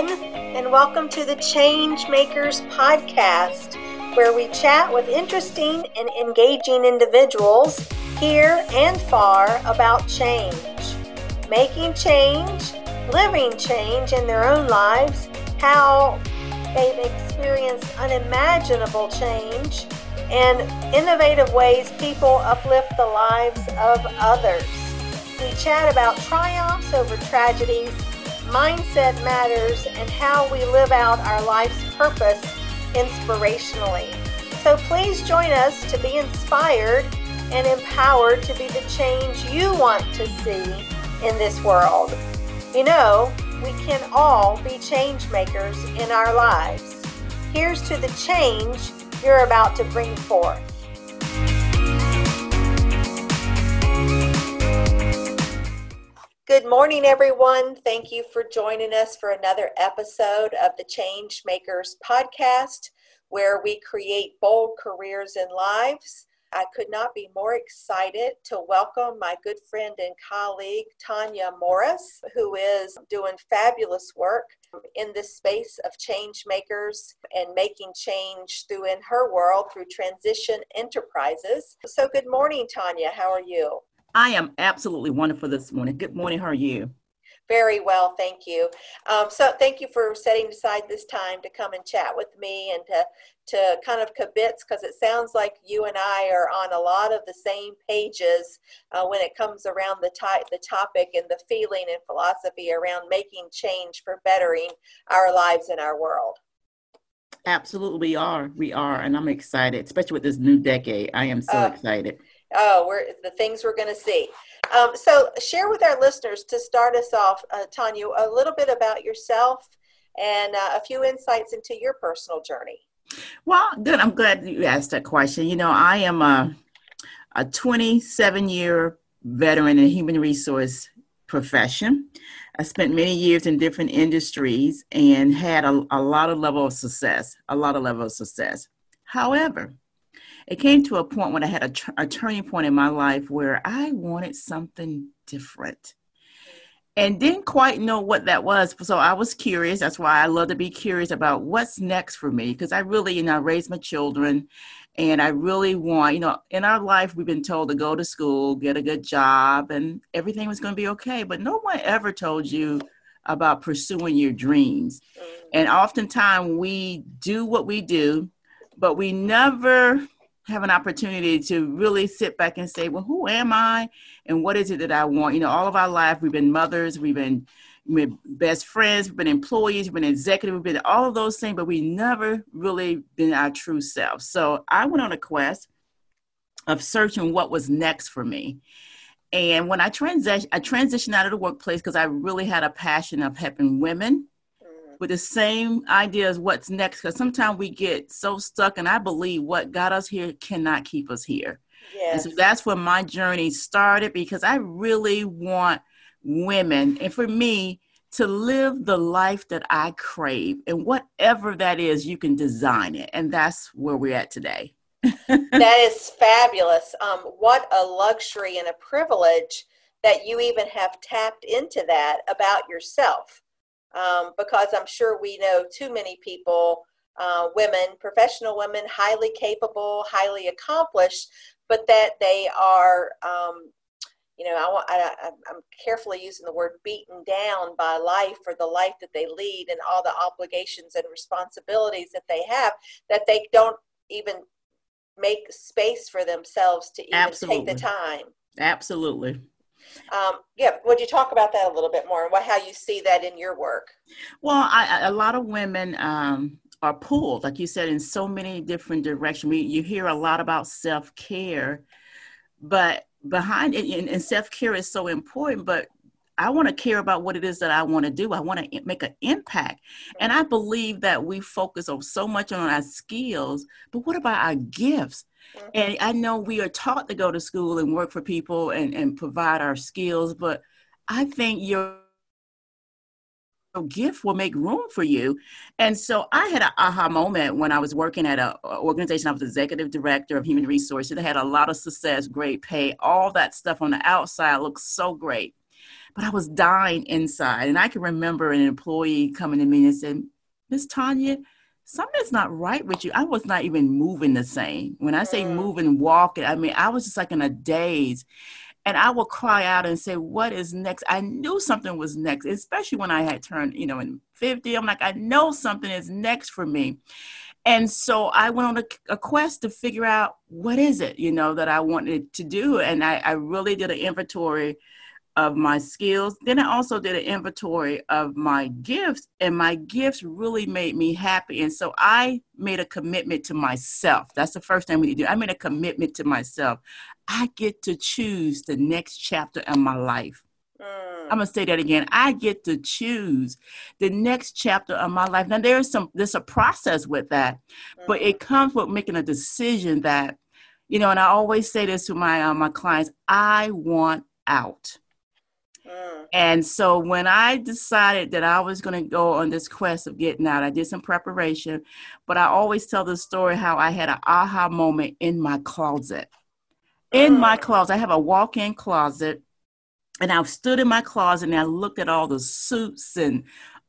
everyone, and welcome to the Change Makers Podcast, where we chat with interesting and engaging individuals here and far about change, making change, living change in their own lives, how they've experienced unimaginable change, and innovative ways people uplift the lives of others. We chat about triumphs over tragedies mindset matters, and how we live out our life's purpose inspirationally. So please join us to be inspired and empowered to be the change you want to see in this world. You know, we can all be change makers in our lives. Here's to the change you're about to bring forth. Good morning, everyone. Thank you for joining us for another episode of the Change Makers podcast, where we create bold careers and lives. I could not be more excited to welcome my good friend and colleague, Tanya Morris, who is doing fabulous work in this space of change makers and making change through in her world through Transition Enterprises. So, good morning, Tanya. How are you? I am absolutely wonderful this morning. Good morning. How are you? Very well, thank you. Um, so, thank you for setting aside this time to come and chat with me and to to kind of kibitz because it sounds like you and I are on a lot of the same pages uh, when it comes around the type, the topic and the feeling and philosophy around making change for bettering our lives and our world. Absolutely, we are. We are, and I'm excited, especially with this new decade. I am so uh, excited oh, we're the things we're going to see. Um, so, share with our listeners to start us off, uh, Tanya, a little bit about yourself and uh, a few insights into your personal journey. Well, good. I'm glad you asked that question. You know, I am a, a 27 year veteran in human resource profession. I spent many years in different industries and had a, a lot of level of success, a lot of level of success. However, it came to a point when I had a, tr- a turning point in my life where I wanted something different and didn't quite know what that was. So I was curious. That's why I love to be curious about what's next for me because I really, you know, I raised my children and I really want, you know, in our life, we've been told to go to school, get a good job, and everything was going to be okay. But no one ever told you about pursuing your dreams. Mm. And oftentimes we do what we do, but we never have an opportunity to really sit back and say, well, who am I and what is it that I want? You know, all of our life, we've been mothers, we've been, we've been best friends, we've been employees, we've been executive, we've been all of those things, but we never really been our true self. So I went on a quest of searching what was next for me. And when I transition, I transitioned out of the workplace because I really had a passion of helping women with the same idea as what's next because sometimes we get so stuck and i believe what got us here cannot keep us here. Yes. and so that's where my journey started because i really want women and for me to live the life that i crave and whatever that is you can design it and that's where we're at today. That is fabulous. Um, what a luxury and a privilege that you even have tapped into that about yourself um, because I'm sure we know too many people, uh, women, professional women, highly capable, highly accomplished, but that they are, um, you know, I, I, I'm carefully using the word beaten down by life or the life that they lead and all the obligations and responsibilities that they have, that they don't even make space for themselves to even Absolutely. take the time. Absolutely. Um, yeah, would you talk about that a little bit more and what, how you see that in your work? Well, I, a lot of women um, are pulled, like you said, in so many different directions. We, you hear a lot about self care, but behind it, and, and self care is so important, but I want to care about what it is that I want to do. I want to make an impact. And I believe that we focus on so much on our skills, but what about our gifts? Mm-hmm. And I know we are taught to go to school and work for people and, and provide our skills, but I think your gift will make room for you. And so I had an aha moment when I was working at an organization. I was executive director of human resources. They had a lot of success, great pay, all that stuff on the outside looks so great. But I was dying inside. And I can remember an employee coming to me and said, Miss Tanya, something's not right with you. I was not even moving the same. When I say mm. moving, walking, I mean, I was just like in a daze. And I would cry out and say, What is next? I knew something was next, especially when I had turned, you know, in 50. I'm like, I know something is next for me. And so I went on a, a, quest to figure out what is it, you know, that I wanted to do. And I, I really did an inventory of my skills. Then I also did an inventory of my gifts, and my gifts really made me happy. And so I made a commitment to myself. That's the first thing we do. I made a commitment to myself. I get to choose the next chapter of my life. Mm. I'm gonna say that again. I get to choose the next chapter of my life. Now there's some there's a process with that, mm. but it comes with making a decision that, you know, and I always say this to my uh, my clients, I want out. Mm. And so when I decided that I was going to go on this quest of getting out, I did some preparation, but I always tell the story how I had an aha moment in my closet. In my mm. closet, I have a walk in closet, and I stood in my closet and I looked at all the suits and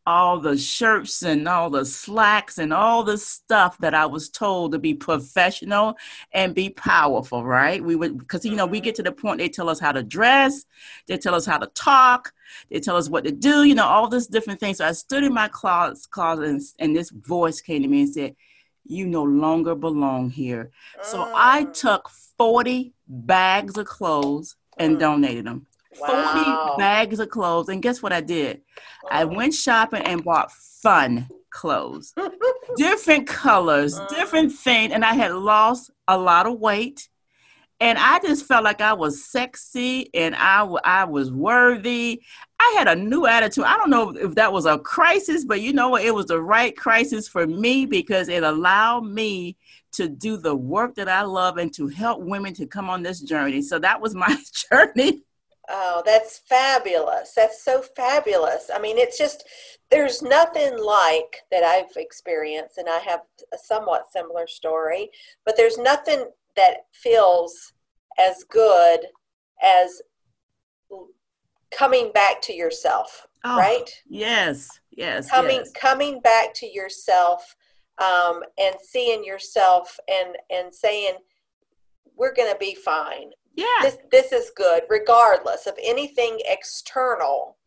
all the shirts and all the slacks and all the stuff that I was told to be professional and be powerful, right? We would, because, you know, we mm-hmm. get to the point they tell us how to dress, they tell us how to talk, they tell us what to do, you know, all this different things. So I stood in my closet, closet and, and this voice came to me and said, You no longer belong here. So I mm. took 40 bags of clothes and mm. donated them. Wow. 40 bags of clothes. And guess what I did? Oh. I went shopping and bought fun clothes, different colors, uh. different things. And I had lost a lot of weight. And I just felt like I was sexy and I, I was worthy. I had a new attitude. I don't know if that was a crisis, but you know what? It was the right crisis for me because it allowed me to do the work that I love and to help women to come on this journey. So that was my journey Oh, that's fabulous. That's so fabulous. I mean, it's just, there's nothing like that I've experienced, and I have a somewhat similar story, but there's nothing that feels as good as coming back to yourself, oh, right? Yes, yes. Coming, yes. coming back to yourself um, and seeing yourself and, and saying, we're going to be fine yeah this this is good regardless of anything external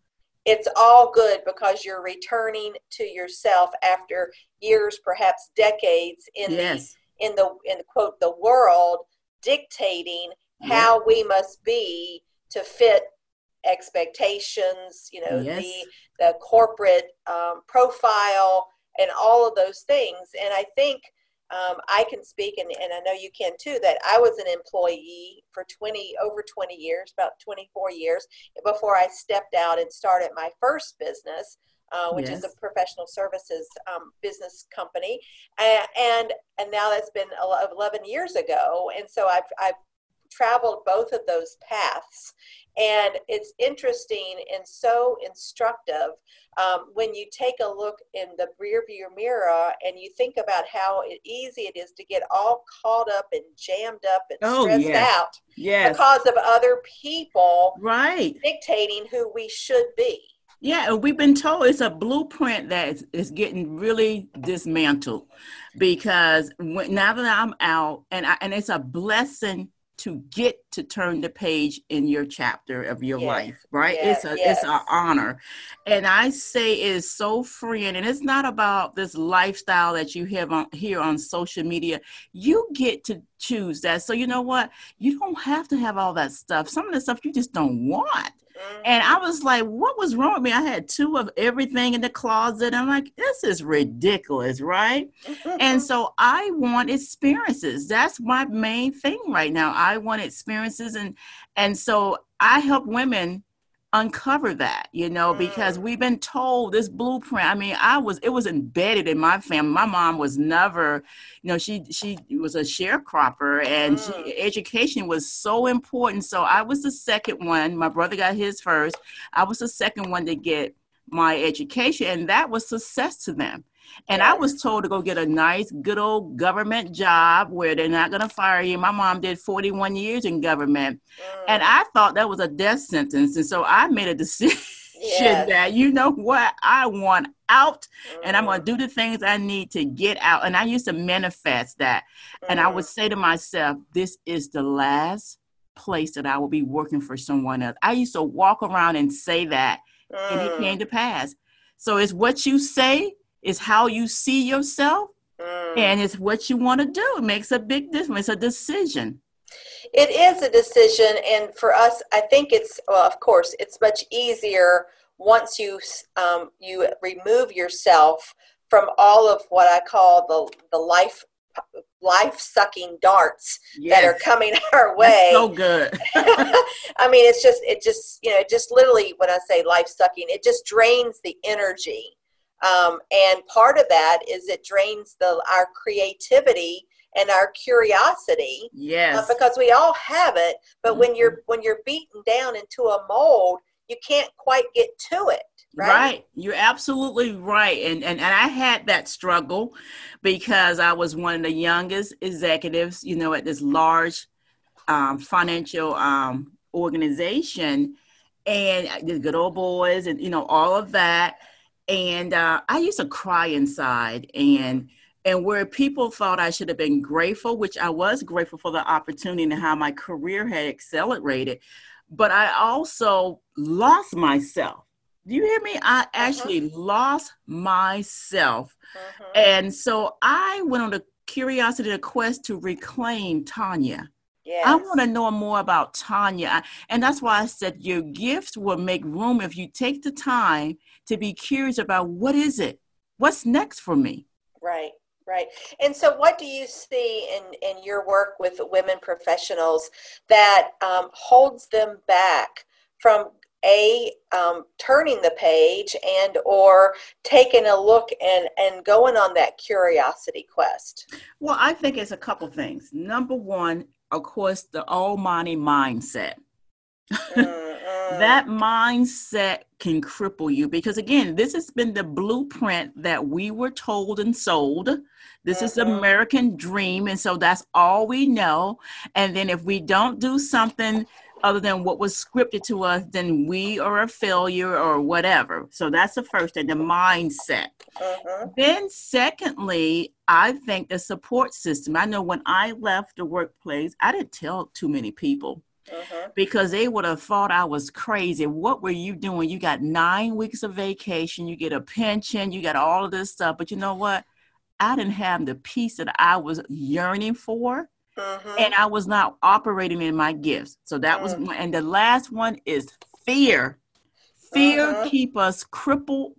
it's all good because you're returning to yourself after years perhaps decades in yes. the in the in the quote the world dictating yeah. how we must be to fit expectations you know yes. the the corporate um, profile and all of those things and i think um, I can speak, and, and I know you can too, that I was an employee for 20, over 20 years, about 24 years, before I stepped out and started my first business. Uh, which yes. is a professional services um, business company, and, and and now that's been 11 years ago, and so I've I've traveled both of those paths, and it's interesting and so instructive um, when you take a look in the rear view mirror and you think about how easy it is to get all caught up and jammed up and oh, stressed yes. out yes. because of other people right dictating who we should be. Yeah, and we've been told it's a blueprint that is, is getting really dismantled because when, now that I'm out, and I, and it's a blessing to get to turn the page in your chapter of your yes. life right yes. it's a yes. it's an honor and i say it's so freeing and it's not about this lifestyle that you have on here on social media you get to choose that so you know what you don't have to have all that stuff some of the stuff you just don't want and I was like, what was wrong with me? I had two of everything in the closet. I'm like, this is ridiculous, right? and so I want experiences. That's my main thing right now. I want experiences and and so I help women uncover that you know because mm. we've been told this blueprint i mean i was it was embedded in my family. My mom was never you know she she was a sharecropper and she, mm. education was so important. So i was the second one. My brother got his first. I was the second one to get my education and that was success to them And I was told to go get a nice, good old government job where they're not going to fire you. My mom did 41 years in government. Mm. And I thought that was a death sentence. And so I made a decision yes. that, you know what, I want out mm. and I'm going to do the things I need to get out. And I used to manifest that. Mm. And I would mm. say to myself, this is the last place that I will be working for someone else. I used to walk around and say that, and it came to pass. So it's what you say is how you see yourself mm. and it's what you want to do. It makes a big difference. It's a decision. It is a decision. And for us, I think it's, well, of course, it's much easier once you, um, you remove yourself from all of what I call the, the life life sucking darts yes. that are coming our way. That's so good. I mean, it's just, it just, you know, just literally when I say life sucking, it just drains the energy um, and part of that is it drains the our creativity and our curiosity. Yes. Uh, because we all have it, but mm-hmm. when you're when you're beaten down into a mold, you can't quite get to it. Right? right. You're absolutely right. And, and and I had that struggle because I was one of the youngest executives, you know, at this large um, financial um, organization and the good old boys and you know all of that and uh, I used to cry inside and and where people thought I should have been grateful, which I was grateful for the opportunity and how my career had accelerated, but I also lost myself. Do you hear me? I uh-huh. actually lost myself. Uh-huh. And so I went on a curiosity, a quest to reclaim Tanya. Yes. I want to know more about Tanya. And that's why I said your gift will make room if you take the time to be curious about what is it? What's next for me? Right. Right. And so, what do you see in, in your work with women professionals that um, holds them back from a um, turning the page and or taking a look and and going on that curiosity quest? Well, I think it's a couple things. Number one, of course, the almighty mindset. Mm that mindset can cripple you because again this has been the blueprint that we were told and sold this is the mm-hmm. american dream and so that's all we know and then if we don't do something other than what was scripted to us then we are a failure or whatever so that's the first thing the mindset uh-huh. then secondly i think the support system i know when i left the workplace i didn't tell too many people uh-huh. because they would have thought I was crazy. What were you doing? You got nine weeks of vacation, you get a pension, you got all of this stuff. But you know what? I didn't have the peace that I was yearning for. Uh-huh. And I was not operating in my gifts. So that was, uh-huh. and the last one is fear. Fear uh-huh. keep us crippled.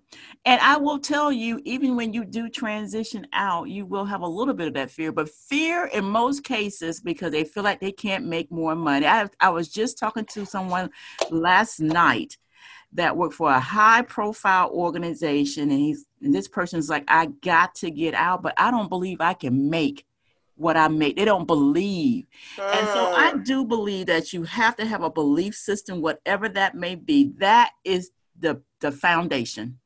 And I will tell you, even when you do transition out, you will have a little bit of that fear. But fear in most cases because they feel like they can't make more money. I, I was just talking to someone last night that worked for a high profile organization and he's and this person's like i got to get out but i don't believe i can make what I make. They don't believe. Mm. And so I do believe that you have to have a belief system, whatever that may be. That is the the foundation.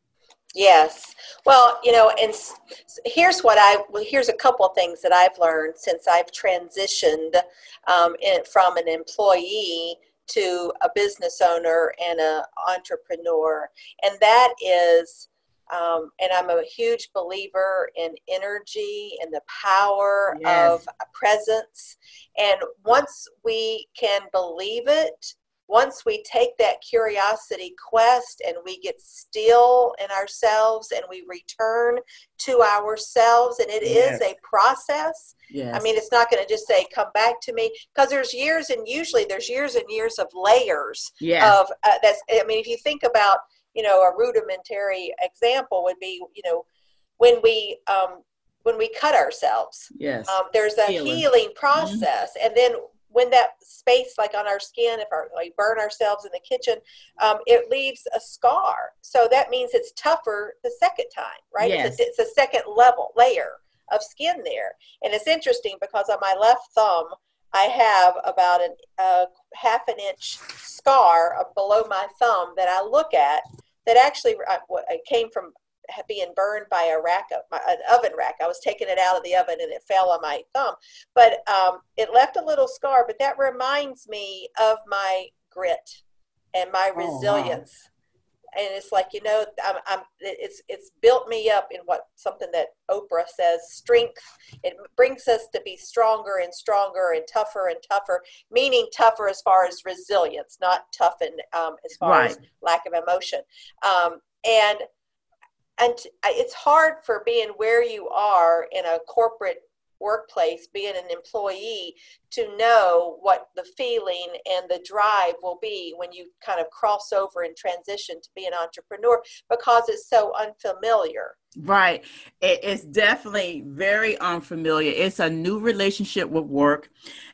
Yes. Well, you know, and here's what I well, here's a couple of things that I've learned since I've transitioned um, in, from an employee to a business owner and an entrepreneur, and that is um, and I'm a huge believer in energy and the power yes. of presence. And once we can believe it, once we take that curiosity quest and we get still in ourselves and we return to ourselves, and it yes. is a process. Yes. I mean, it's not going to just say, come back to me, because there's years and usually there's years and years of layers yes. of uh, that's, I mean, if you think about, you know, a rudimentary example would be, you know, when we um, when we cut ourselves. Yes. Um, there's a healing, healing mm-hmm. process, mm-hmm. and then when that space, like on our skin, if our, we burn ourselves in the kitchen, um, it leaves a scar. So that means it's tougher the second time, right? Yes. It's, a, it's a second level layer of skin there, and it's interesting because on my left thumb. I have about a uh, half an inch scar below my thumb that I look at that actually came from being burned by a rack, of an oven rack. I was taking it out of the oven and it fell on my thumb, but um, it left a little scar. But that reminds me of my grit and my resilience. Oh, wow and it's like you know I'm, I'm it's it's built me up in what something that oprah says strength it brings us to be stronger and stronger and tougher and tougher meaning tougher as far as resilience not toughened um, as far right. as lack of emotion um, and and it's hard for being where you are in a corporate workplace, being an employee, to know what the feeling and the drive will be when you kind of cross over and transition to be an entrepreneur because it's so unfamiliar. Right. It's definitely very unfamiliar. It's a new relationship with work.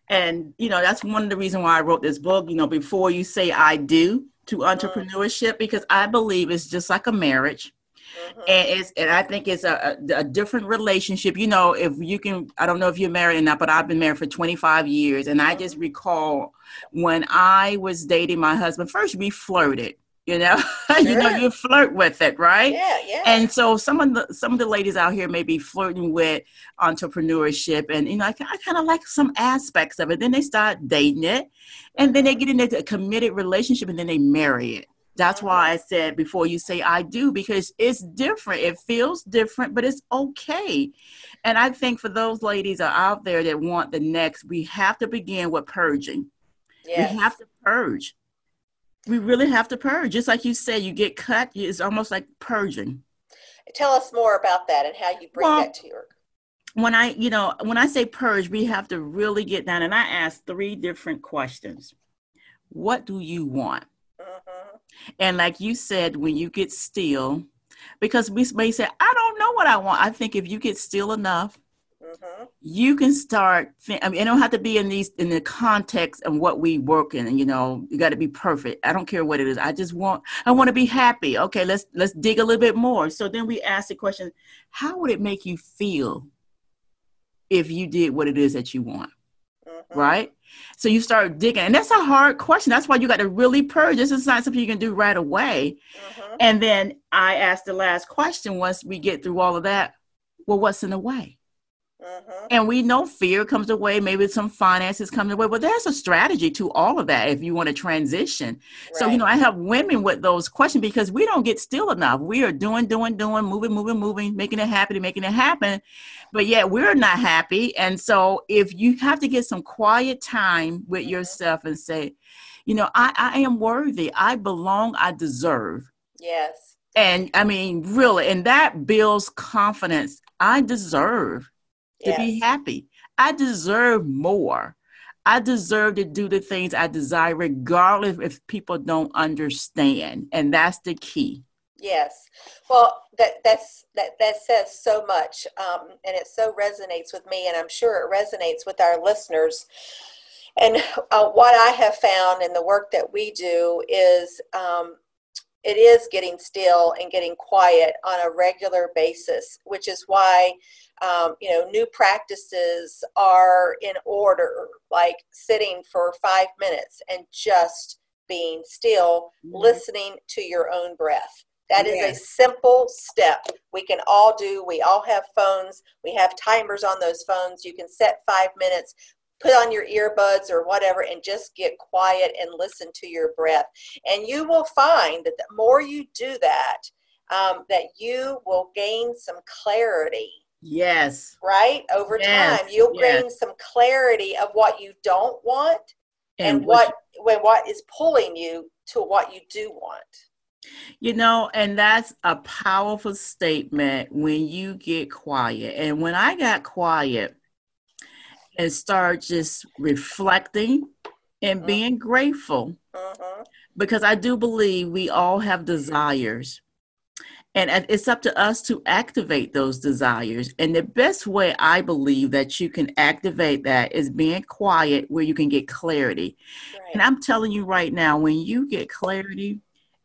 And, you know, that's one of the reasons why I wrote this book, you know, before you say I do to mm. entrepreneurship, because I believe it's just like a marriage Mm-hmm. And it's and I think it's a, a, a, different relationship. You know, if you can, I don't know if you're married or not, but I've been married for 25 years, and I just mm-hmm. recall when I was dating my husband. First, we flirted. You know, sure. you know, you flirt with it, right? Yeah, yeah. And so some of the some of the ladies out here may be flirting with entrepreneurship, and you know, I, I kind of like some aspects of it. Then they start dating it, and then they get into a committed relationship, and then they marry it. That's why I said before you say I do, because it's different. It feels different, but it's okay. And I think for those ladies are out there that want the next, we have to begin with purging. Yes. We have to purge. We really have to purge. Just like you said, you get cut, it's almost like purging. Tell us more about that and how you bring well, that to your when I, you know, when I say purge, we have to really get down. And I ask three different questions. What do you want? And like you said, when you get still, because we may say, I don't know what I want. I think if you get still enough, mm-hmm. you can start. I mean, it don't have to be in these in the context of what we work in. You know, you got to be perfect. I don't care what it is. I just want. I want to be happy. Okay, let's let's dig a little bit more. So then we ask the question: How would it make you feel if you did what it is that you want? Mm-hmm. Right. So you start digging, and that's a hard question. That's why you got to really purge. This is not something you can do right away. Mm-hmm. And then I asked the last question once we get through all of that. Well, what's in the way? Mm-hmm. And we know fear comes away, maybe some finances come away, but there's a strategy to all of that if you want to transition. Right. So, you know, I help women with those questions because we don't get still enough. We are doing, doing, doing, moving, moving, moving, making it happen, making it happen, but yet we're not happy. And so, if you have to get some quiet time with mm-hmm. yourself and say, you know, I, I am worthy, I belong, I deserve. Yes. And I mean, really, and that builds confidence. I deserve to yes. be happy. I deserve more. I deserve to do the things I desire, regardless if people don't understand. And that's the key. Yes. Well, that that's that that says so much, um, and it so resonates with me, and I'm sure it resonates with our listeners. And uh, what I have found in the work that we do is um, it is getting still and getting quiet on a regular basis, which is why um, you know new practices are in order, like sitting for five minutes and just being still, mm-hmm. listening to your own breath. That is yes. a simple step we can all do. We all have phones. We have timers on those phones. You can set five minutes put on your earbuds or whatever and just get quiet and listen to your breath. And you will find that the more you do that, um, that you will gain some clarity. Yes. Right? Over yes. time, you'll yes. gain some clarity of what you don't want and, and what when what is pulling you to what you do want. You know, and that's a powerful statement when you get quiet. And when I got quiet, and start just reflecting and mm-hmm. being grateful uh-huh. because I do believe we all have desires. And it's up to us to activate those desires. And the best way I believe that you can activate that is being quiet where you can get clarity. Right. And I'm telling you right now, when you get clarity,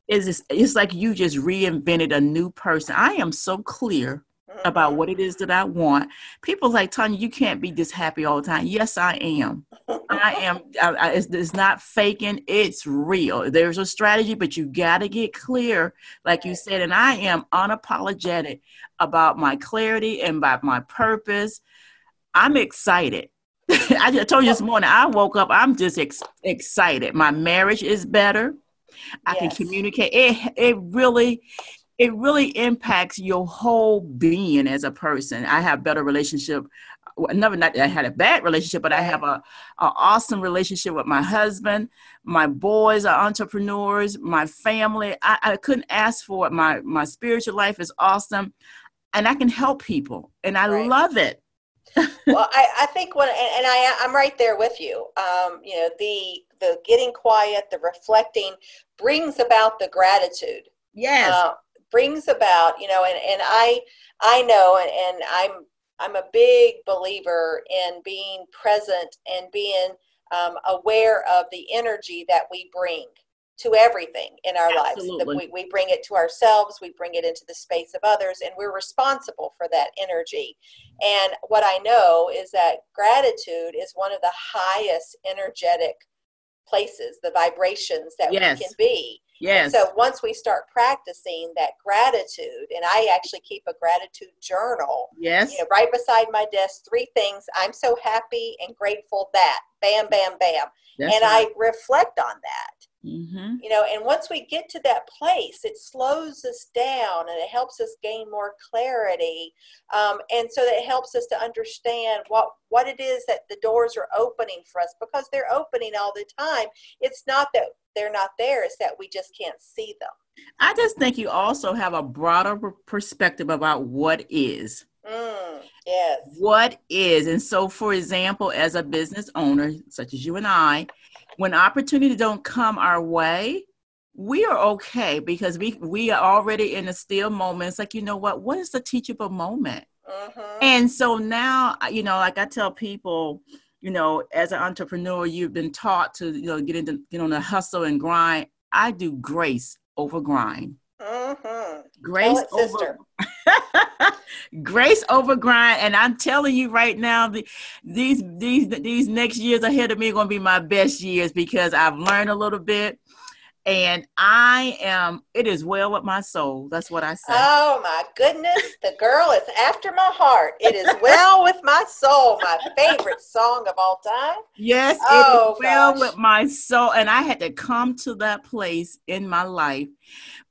it's, just, it's like you just reinvented a new person. I am so clear. About what it is that I want. People like Tanya, you can't be this happy all the time. Yes, I am. I am. I, I, it's, it's, not faking. It's real. There's a strategy, but you got to get clear, like you said. And I am unapologetic about my clarity and about my purpose. I'm excited. I just told you this morning. I woke up. I'm just ex- excited. My marriage is better. I yes. can communicate. It it really it really impacts your whole being as a person. I have better relationship. Never not I had a bad relationship, but I have a, a awesome relationship with my husband. My boys are entrepreneurs. My family, I, I couldn't ask for it. My my spiritual life is awesome, and I can help people, and I right. love it. well, I, I think when and, I I'm right there with you. Um, you know, the the getting quiet, the reflecting brings about the gratitude. Yes. Uh, brings about you know and and i i know and, and i'm i'm a big believer in being present and being um, aware of the energy that we bring to everything in our Absolutely. lives. We, we bring it to ourselves, we bring it into the space of others, and we're responsible for that energy. And what I know is that gratitude is one of the highest energetic places, the vibrations that yes. we can be. Yes. so once we start practicing that gratitude, and I actually keep a gratitude journal. Yes. You know, right beside my desk, three things I'm so happy and grateful that. Bam, bam, bam. That's and right. I reflect on that. Mm-hmm. You know, and once we get to that place, it slows us down and it helps us gain more clarity. Um, and so that it helps us to understand what, what it is that the doors are opening for us because they're opening all the time. It's not that they're not there, it's that we just can't see them. I just think you also have a broader perspective about what is. Mm, yes. What is. And so, for example, as a business owner, such as you and I, when opportunity don't come our way, we are okay because we we are already in a still moment. It's like, you know what? What is the teachable moment? Mm-hmm. And so now, you know, like I tell people, you know, as an entrepreneur, you've been taught to, you know, get into, get on the hustle and grind. I do grace over grind. Mm-hmm. Grace over grace over grind, and I'm telling you right now, the, these these these next years ahead of me are going to be my best years because I've learned a little bit and I am, it is well with my soul. That's what I say. Oh my goodness. The girl is after my heart. It is well with my soul. My favorite song of all time. Yes, oh, it is well gosh. with my soul. And I had to come to that place in my life.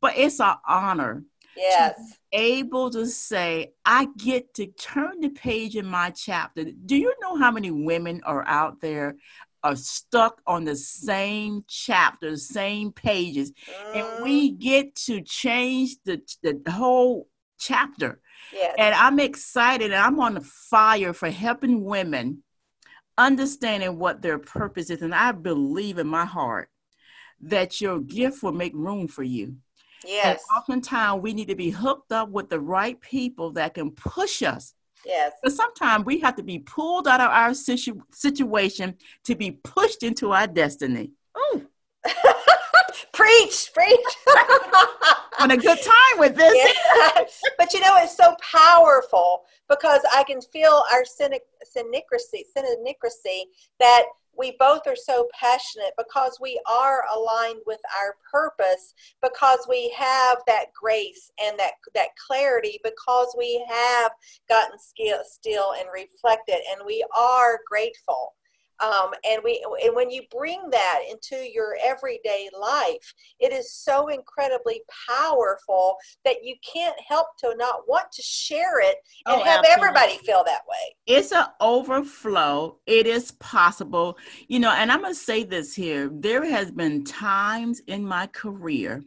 But it's an honor. Yes. able to say, I get to turn the page in my chapter. Do you know how many women are out there are stuck on the same chapter, same pages, and we mm. get to change the, the whole chapter. Yes. And I'm excited and I'm on the fire for helping women understanding what their purpose is. And I believe in my heart that your gift will make room for you. Yes. And oftentimes we need to be hooked up with the right people that can push us Yes. But sometimes we have to be pulled out of our situ- situation to be pushed into our destiny. Preach, preach. On a good time with this. Yeah. But you know, it's so powerful because I can feel our cynic, cynicracy, cynicracy that we both are so passionate because we are aligned with our purpose because we have that grace and that that clarity because we have gotten still and reflected and we are grateful um, and we and when you bring that into your everyday life it is so incredibly powerful that you can't help to not want to share it and oh, have absolutely. everybody feel that way. It's an overflow. It is possible. You know and i'm going to say this here there has been times in my career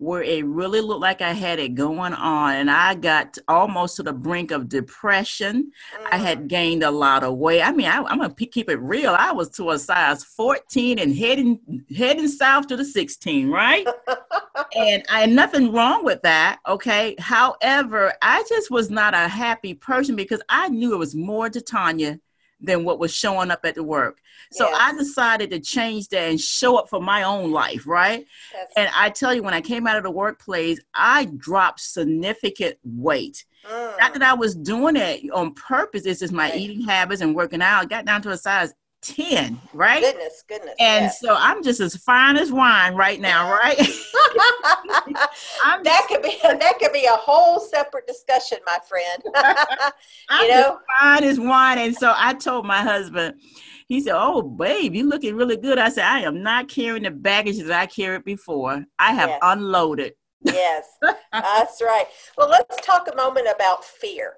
where it really looked like I had it going on, and I got almost to the brink of depression. Mm. I had mm. gained a lot of weight. I mean, I, am gonna keep it real. I was to a size 14 and heading heading south to the 16, right? and I had nothing wrong with that. Okay. However, I just was not a happy person because I knew it was more to Tanya than what was showing up at the work. So yes. I decided to change that and show up for my own life, right? Yes. And I tell you, when I came out of the workplace, I dropped significant weight. Mm. Not that I was doing it on purpose. It's just my right. eating habits and working out. I got down to a size 10, right? Goodness, goodness. And yes. so I'm just as fine as wine right now, right? that could be that could be a whole separate discussion, my friend. you know, fine as wine. And so I told my husband, he said, Oh, babe, you looking really good. I said, I am not carrying the baggage that I carried before. I have yes. unloaded. yes, that's right. Well, let's talk a moment about fear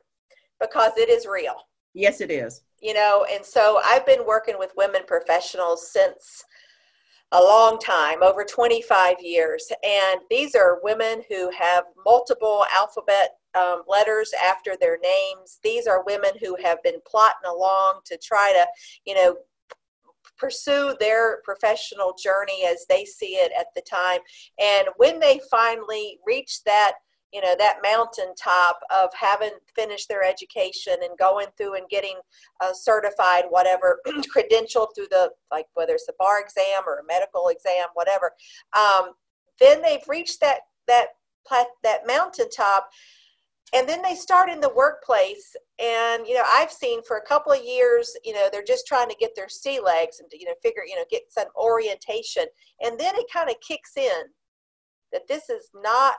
because it is real. Yes, it is you know, and so I've been working with women professionals since a long time, over 25 years. And these are women who have multiple alphabet um, letters after their names. These are women who have been plotting along to try to, you know, pursue their professional journey as they see it at the time. And when they finally reach that you know that mountaintop of having finished their education and going through and getting uh, certified whatever credential through the like whether it's a bar exam or a medical exam whatever um, then they've reached that that that mountaintop and then they start in the workplace. And you know i've seen for a couple of years you know they're just trying to get their sea legs and you know figure you know get some orientation. And then it kind of kicks in that this is not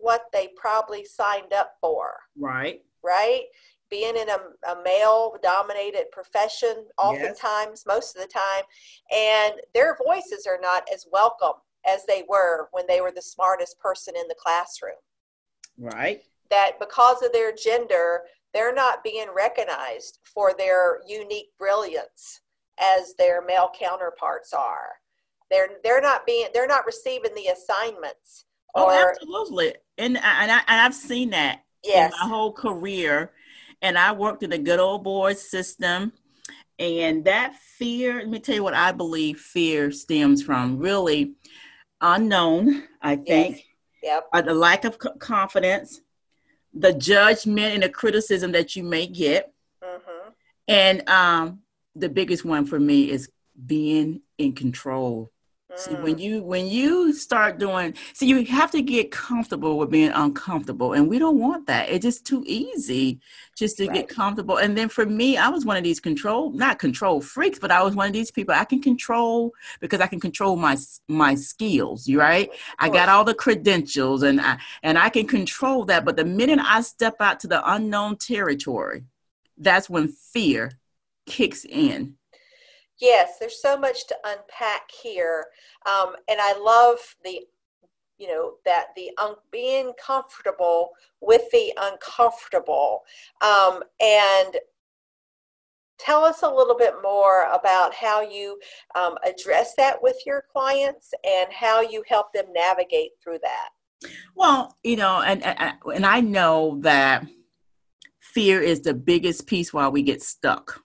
what they probably signed up for. Right. Right? Being in a, a male dominated profession, oftentimes, yes. most of the time, and their voices are not as welcome as they were when they were the smartest person in the classroom. Right. That because of their gender, they're not being recognized for their unique brilliance as their male counterparts are. They're they're not being they're not receiving the assignments Oh, or, absolutely. And, and, I, and I've seen that yes. in my whole career. And I worked in the good old boys system. And that fear, let me tell you what I believe fear stems from really unknown, I think. Yes. Yep. Uh, the lack of confidence, the judgment and the criticism that you may get. Mm-hmm. And um, the biggest one for me is being in control See, when mm. you when you start doing, see, you have to get comfortable with being uncomfortable, and we don't want that. It's just too easy just to right. get comfortable. And then for me, I was one of these control, not control freaks, but I was one of these people I can control because I can control my my skills. You right? I got all the credentials, and I and I can control that. But the minute I step out to the unknown territory, that's when fear kicks in yes, there's so much to unpack here. Um, and I love the, you know, that the un- being comfortable with the uncomfortable. Um, and tell us a little bit more about how you um, address that with your clients and how you help them navigate through that. Well, you know, and and, I know that fear is the biggest piece while we get stuck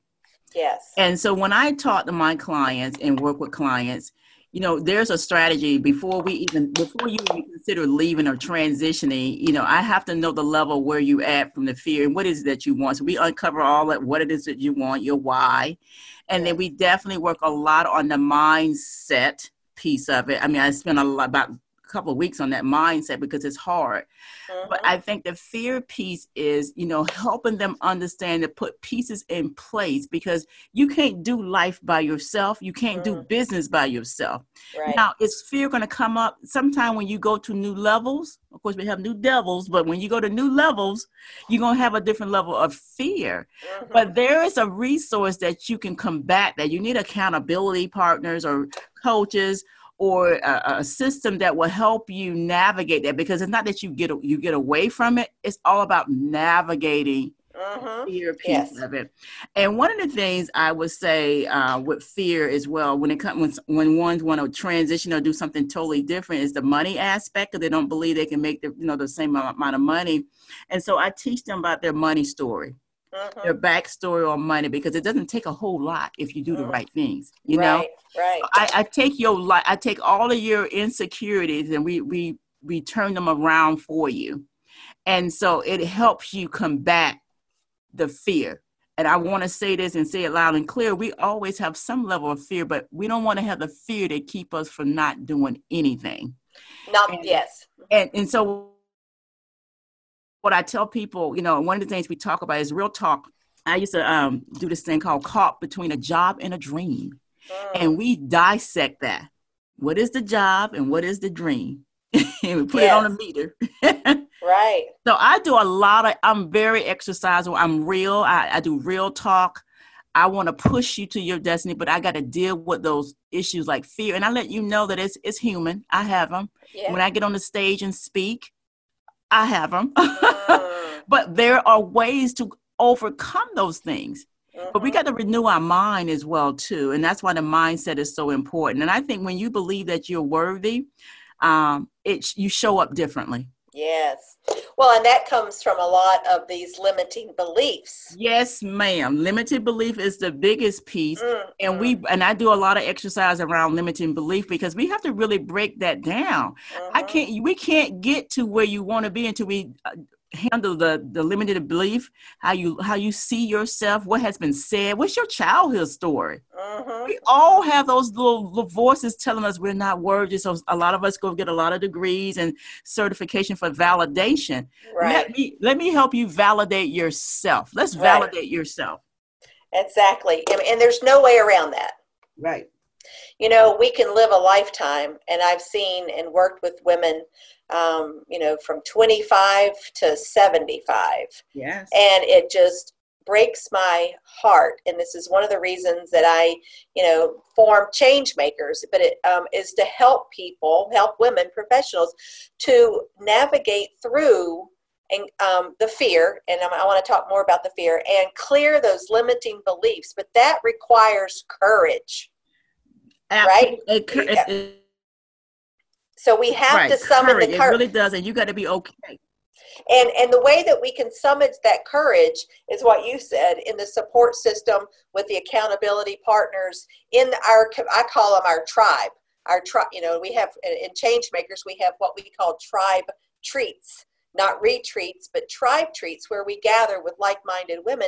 Yes. And so when I talk to my clients and work with clients, you know, there's a strategy before we even before you even consider leaving or transitioning. You know, I have to know the level where you at from the fear and what is it that you want. So we uncover all that what it is that you want, your why, and then we definitely work a lot on the mindset piece of it. I mean, I spent a lot about couple of weeks on that mindset because it's hard. Mm-hmm. But I think the fear piece is, you know, helping them understand to put pieces in place because you can't do life by yourself. You can't mm-hmm. do business by yourself. Right. Now, is fear going to come up sometime when you go to new levels? Of course, we have new devils, but when you go to new levels, you're going to have a different level of fear. Mm-hmm. But there is a resource that you can combat that. You need accountability partners or coaches or a, a, system that will help you navigate that because it's not that you get you get away from it it's all about navigating uh-huh. fear piece yes. of it and one of the things i would say uh, with fear as well when it comes when, when ones want to transition or do something totally different is the money aspect because they don't believe they can make the you know the same amount of money and so i teach them about their money story uh-huh. their backstory or money because it doesn't take a whole lot if you do the mm. right things. You right, know, right? I, I take your life, I take all of your insecurities, and we we we turn them around for you, and so it helps you combat the fear. And I want to say this and say it loud and clear. We always have some level of fear, but we don't want to have the fear to keep us from not doing anything. Not and, yes. And and so what I tell people, you know, one of the things we talk about is real talk. I used to um, do this thing called caught between a job and a dream. Mm. And we dissect that. What is the job and what is the dream? and we put yes. it on a meter. right. So I do a lot of, I'm very exercising. I'm real. I, I do real talk. I want to push you to your destiny, but I got to deal with those issues like fear. And I let you know that it's it's human. I have them. Yeah. When I get on the stage and speak, I have them. But there are ways to overcome those things. Mm-hmm. But we mm-hmm. got to renew our mind as well too, and that's why the mindset is so important. And I think when you believe that you're worthy, um, it you show up differently. Yes. Well, and that comes from a lot of these limiting beliefs. Yes, ma'am. Limited belief is the biggest piece. Mm-hmm. And we and I do a lot of exercise around limiting belief because we have to really break that down. Mm-hmm. I can't we can't get to where you want to be until we uh, handle the the limited belief how you how you see yourself what has been said. What's your childhood story? Mm-hmm. we all have those little, little, voices telling us we're not worthy so a lot of us go get a lot of degrees and certification for validation. Right. let me let me help you validate yourself. Let's right. validate yourself. Exactly. And, and there's no way around that. Right you know we can live a lifetime and i've seen and worked with women um, you know, from 25 to 75. Yes. And it just breaks my heart. And this is one of the reasons that I, you know, form change makers, but it um, is to help people, help women, professionals to navigate through and um, the fear, and I want to talk more about the fear, and clear those limiting beliefs. But that requires courage, Absolutely. right? It, it, it, so we have right. to summon courage. the courage. It really does, and you got to be okay. And and the way that we can summon that courage is what you said in the support system with the accountability partners in our I call them our tribe. Our tribe, you know, we have in change makers we have what we call tribe treats, not retreats, but tribe treats where we gather with like-minded women,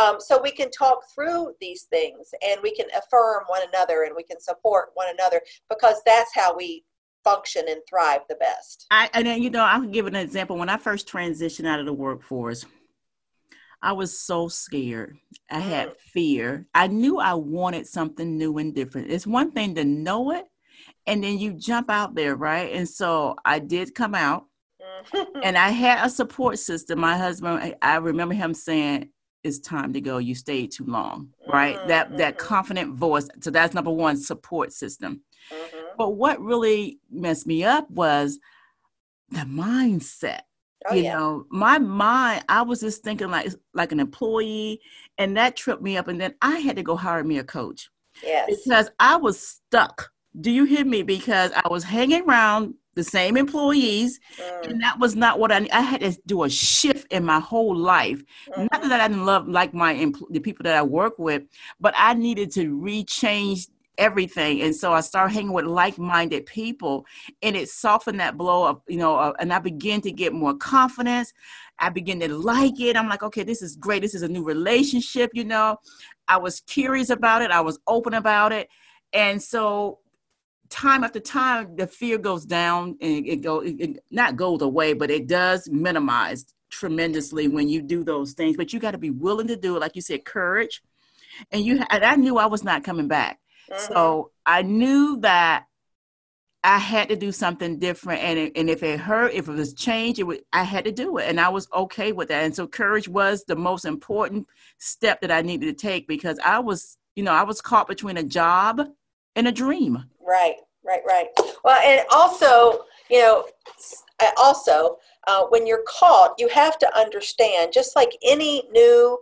um, so we can talk through these things and we can affirm one another and we can support one another because that's how we function and thrive the best. I and then, you know I'll give an example. When I first transitioned out of the workforce, I was so scared. I had mm. fear. I knew I wanted something new and different. It's one thing to know it, and then you jump out there, right? And so I did come out. And I had a support system. My husband, I remember him saying, "It's time to go. You stayed too long." Right? Mm-hmm. That that mm-hmm. confident voice. So that's number one support system. Mm-hmm. But what really messed me up was the mindset. Oh, you yeah. know, my mind, I was just thinking like like an employee, and that tripped me up. And then I had to go hire me a coach. Yes. Because I was stuck. Do you hear me? Because I was hanging around the same employees, mm. and that was not what I. I had to do a shift in my whole life. Mm-hmm. Not that I didn't love like my empl- the people that I work with, but I needed to rechange everything and so i started hanging with like-minded people and it softened that blow of you know uh, and i began to get more confidence i began to like it i'm like okay this is great this is a new relationship you know i was curious about it i was open about it and so time after time the fear goes down and it go it, it not goes away but it does minimize tremendously when you do those things but you got to be willing to do it like you said courage and you and i knew i was not coming back Mm-hmm. So I knew that I had to do something different, and it, and if it hurt, if it was change, it would, I had to do it, and I was okay with that. And so courage was the most important step that I needed to take because I was, you know, I was caught between a job and a dream. Right, right, right. Well, and also, you know, I also uh, when you're caught, you have to understand, just like any new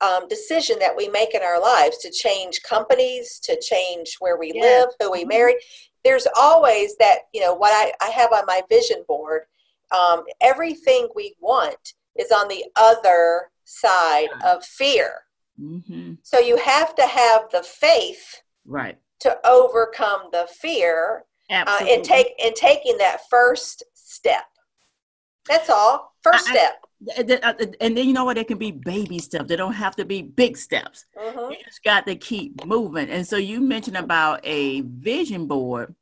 um, decision that we make in our lives to change companies, to change where we live, who we mm-hmm. marry. There's always that, you know, what I, I have on my vision board. Um, everything we want is on the other side of fear. Mm-hmm. So you have to have the faith, right, to overcome the fear, uh, and take and taking that first step. That's all. First step. Uh, and then you know what? It can be baby steps. They don't have to be big steps. Mm-hmm. You just got to keep moving. And so you mentioned about a vision board,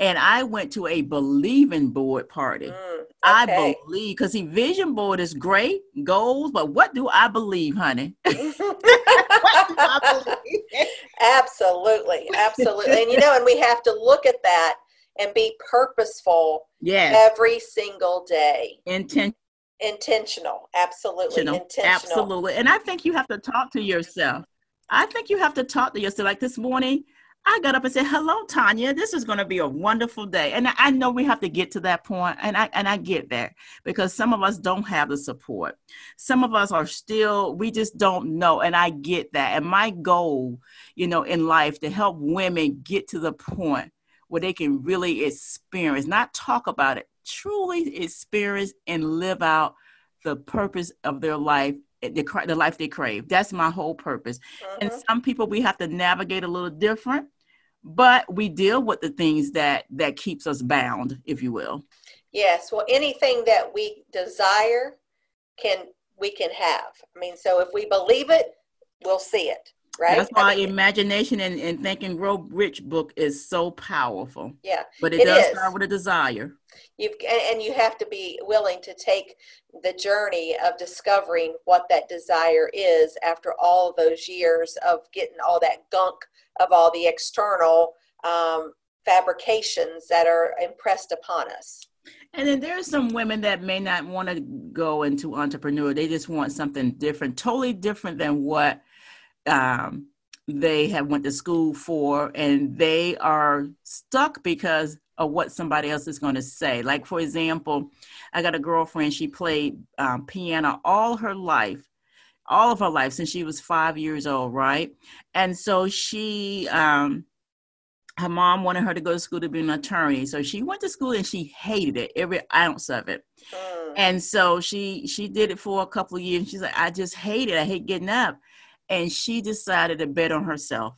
and I went to a believing board party. Mm, I believe because the vision board is great, goals, but what do I believe, honey? I believe? absolutely, absolutely. And you know, and we have to look at that and be purposeful Yes, every single day. intentional. Intentional, absolutely intentional. Absolutely. And I think you have to talk to yourself. I think you have to talk to yourself. Like this morning, I got up and said, Hello, Tonia. This is going to be a wonderful day. And I- know we have to get to that point, And I and I get that because some of us don't have the support. Some of us are still, we just don't know. And I get that. And my goal, you know, in life to help women get to the point where they can really experience, not talk about it, truly experience and live out the purpose of their life, the, the life they crave. That's my whole purpose. And Mhm. some people we have to navigate a little different, but we deal with the things that that keeps us bound, if you will. Yes, well, anything that we desire can we can have. I mean, so if we believe it, we'll see it, right? That's I why mean, imagination and, and Think and Grow Rich book is so powerful. yeah, But it, It does is. start with a desire. you've and and you have to be willing to take the journey of discovering what that desire is after all those years of getting all that gunk of all the external um, fabrications that are impressed upon us. And then there are some women that may not want to go into entrepreneur. They just want something different, totally different than what um, they have went to school for, and they are stuck because of what somebody else is going to say. Like for example, I got a girlfriend. She played um, piano all her life, all of her life since she was five years old, right? And so she. Um, her mom wanted her to go to school to be an attorney so she went to school and she hated it every ounce of it Mm, and so she she did it for a couple of years she's like i just hate it i hate getting up and she decided to bet on herself.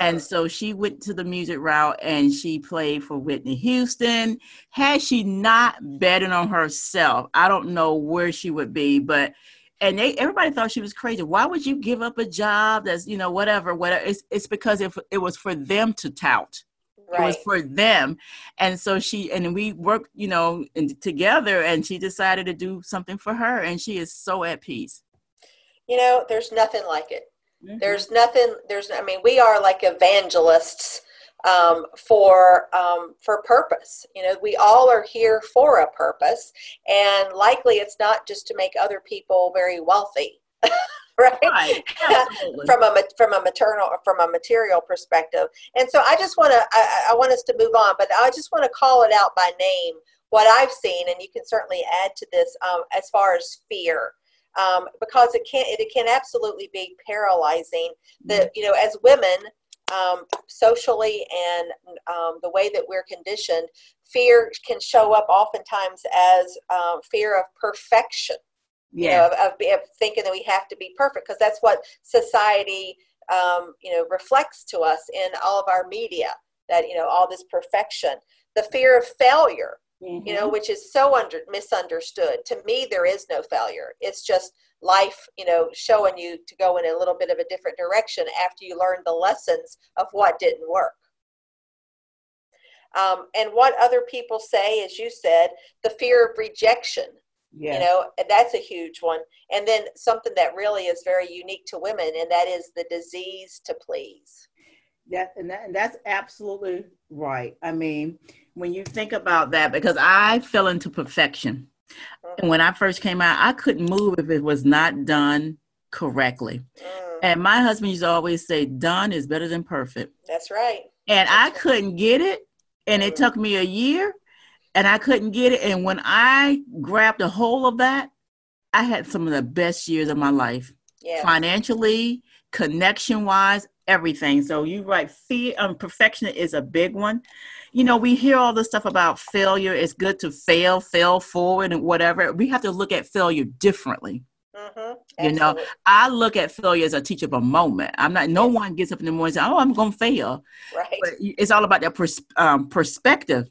And ah. so she went to the music route and she played for whitney houston. Had she not betted on herself i don't know where she would be but and they everybody thought she was crazy. Why would you give up a job that's you know whatever whatever it's, it's because if it was for them to tout. It was for them. And so she and we worked you know in, together and she decided to do something for her and she is so at peace You know, there's nothing like it. Mm-hmm. There's nothing. There's. I mean, we are like evangelists um, for um, for purpose. You know, we all are here for a purpose, and likely it's not just to make other people very wealthy, right? right from a from a maternal from a material perspective. And so I just want to I, I want us to move on, but I just want to call it out by name what I've seen, and you can certainly add to this um, as far as fear. Um, because it can it can absolutely be paralyzing. That you know, as women, um, socially and um, the way that we're conditioned, fear can show up oftentimes as um, fear of perfection you yeah know, of, of, of thinking that we have to be perfect because that's what society, um, you know, reflects to us in all of our media. That you know, all this perfection, the fear of failure, you know, which is so under misunderstood. To me, there is no failure. It's just life, you know, showing you to go in a little bit of a different direction after you learn the lessons of what didn't work. Um, and what other people say, as you said, the fear of rejection yeah you know and that's a huge one and then something that really is very unique to women and that is the disease to please That and, that and that's absolutely right. I mean, when you think about that, because I fell into perfection, and when I first came out, I couldn't move if it was not done correctly. Mm, And my husband used to always say, "Done is better than perfect," that's right. And I couldn't get it, and it Mhm. took me a year, and I couldn't get it. And when I grabbed a hold of that, I had some of the best years of my life. Yeah. Financially, connection wise, everything. So you right, fear um, perfection is a big one. You know, we hear all this stuff about failure. It's good to fail, fail forward, and whatever. We have to look at failure differently. Mm-hmm. You know, I look at failure as a teachable moment. I'm not. No one gets up in the morning and says, "Oh, I'm going to fail." right But it's all about that pers- um, perspective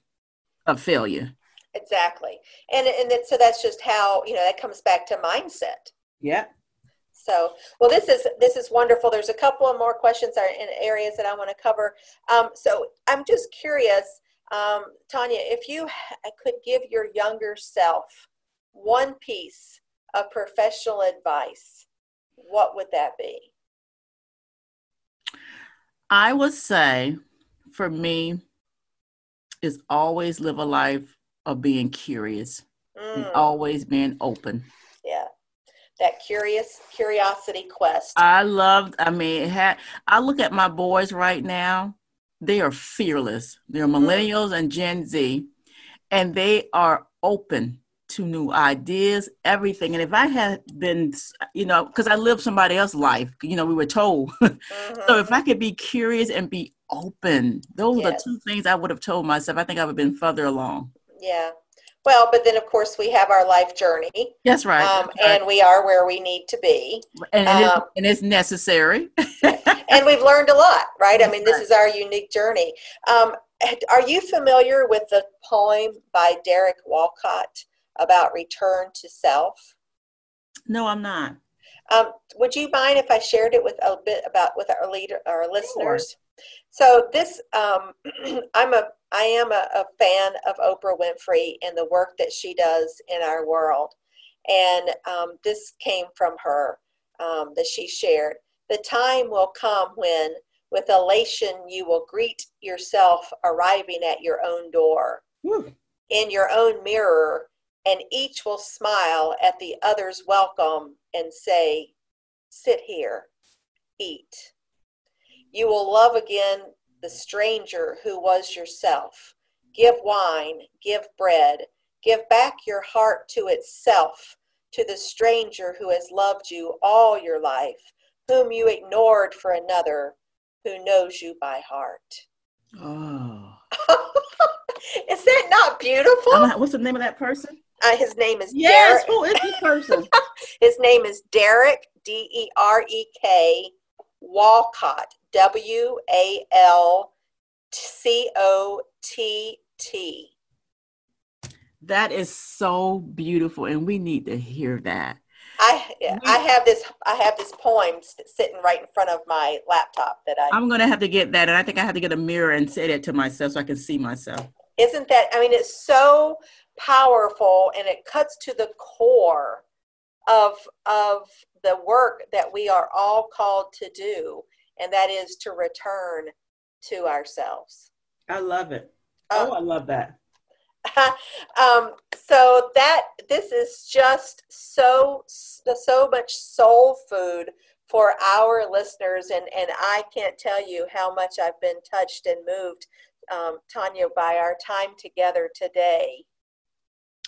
of failure. exactly and and that, so that's just how you know that comes back to mindset Yeah. So, well, this is this is wonderful. There's a couple of more questions are in areas that I want to cover. Um, so, I'm just curious. Um, Tonia, if you could give your younger self one piece of professional advice, what would that be? I would say for me is always live a life of being curious mm. and always being open. Yeah. That curious curiosity quest. I love I mean ha- I look at my boys right now. They are fearless. They're mm. millennials and Gen Z and they are open to new ideas, everything. And if I had been, you know, because I lived somebody else's life, you know, we were told. Mm-hmm. so if I could be curious and be open, those yes. are the two things I would have told myself. I think I would have been further along. Yeah. Well, but then of course we have our life journey. That's right. Um, That's right. And we are where we need to be. And, um, it's, and it's, necessary. and we've learned a lot, right? I mean, this is our unique journey. Um, are you familiar with the poem by Derek Walcott? about return to self? No, I'm not. Um, would you mind if I shared it with a bit about with our leader, our listeners? So this, um, I'm a, I am a, a, fan of Oprah Winfrey and the work that she does in our world, and um, this came from her um, that she shared. The time will come when, with elation, you will greet yourself arriving at your own door. In your own mirror, and each will smile at the other's welcome and say, Sit here, eat. You will love again the stranger who was yourself. Give wine, give bread, give back your heart to itself, to the stranger who has loved you all your life, whom you ignored for another, who knows you by heart. Oh. is that not beautiful? What's the name of that person? Uh, his name is yes. Derek. Who is this person? his name is Derek D E R E K Walcott W A L C O T T. That is so beautiful, and we need to hear that. I I have this I have this poem sitting right in front of my laptop that I. I'm gonna have to get that, and I think I have to get a mirror and say that to myself so I can see myself. Isn't that? I mean, it's so powerful and it cuts to the core of of the work that we are all called to do and that is to return to ourselves. I love it. Oh, oh i love that. um, so that this is just so so much soul food for our listeners and and i can't tell you how much i've been touched and moved um, Tonia by our time together today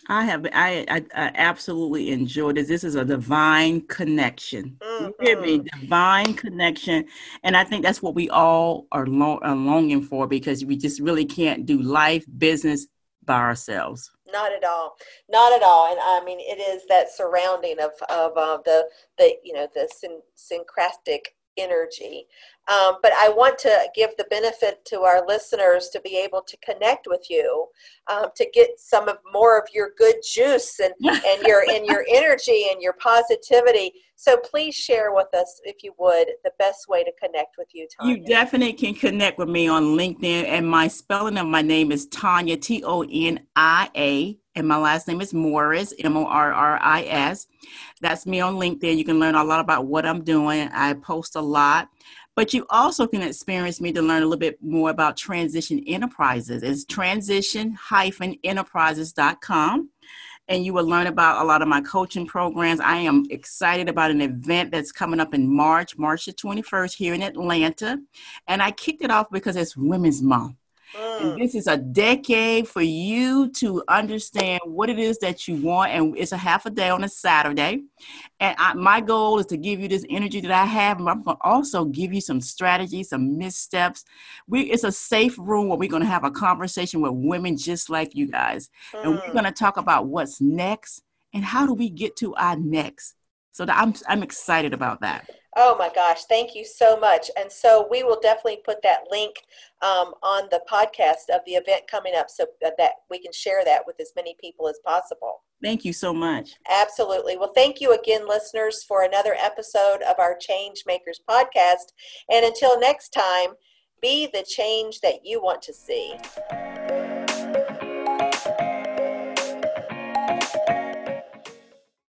I have I, I, I, absolutely enjoyed this. This is a divine connection. You hear me? Mm-hmm. Divine connection, and I think that's what we all are, lo- are longing for because we just really can't do life, business by ourselves. Not at all. Not at all. And I mean, it is that surrounding of of uh, the the you know the syn- syncretic energy. Um, but I want to give the benefit to our listeners to be able to connect with you, um, to get some of more of your good juice and, and your and your energy and your positivity. So please share with us, if you would, the best way to connect with you, Tonia. You definitely can connect with me on LinkedIn, and my spelling of my name is Tonia T O N I A and my last name is Morris, M O R R I S. That's me on LinkedIn. You can learn a lot about what I'm doing. I post a lot. But you also can experience me to learn a little bit more about Transition Enterprises. It's transition-enterprises.com. And you will learn about a lot of my coaching programs. I am excited about an event that's coming up in March, March the 21st, here in Atlanta. And I kicked it off because it's Women's Month. Mm. And this is a decade for you to understand what it is that you want. And it's a half a day on a Saturday. And I, my goal is to give you this energy that I have. I'm going to also give you some strategies, some missteps. We, it's a safe room where we're going to have a conversation with women just like you guys. Mm. And we're mm. going to talk about what's next and how do we get to our next. So I'm, I'm excited about that. Oh my gosh, thank you so much. And so we will definitely put that link um, on the podcast of the event coming up so that we can share that with as many people as possible. Thank you so much. Absolutely. Well, thank you again, listeners, for another episode of our Change Makers podcast. And until next time, be the change that you want to see.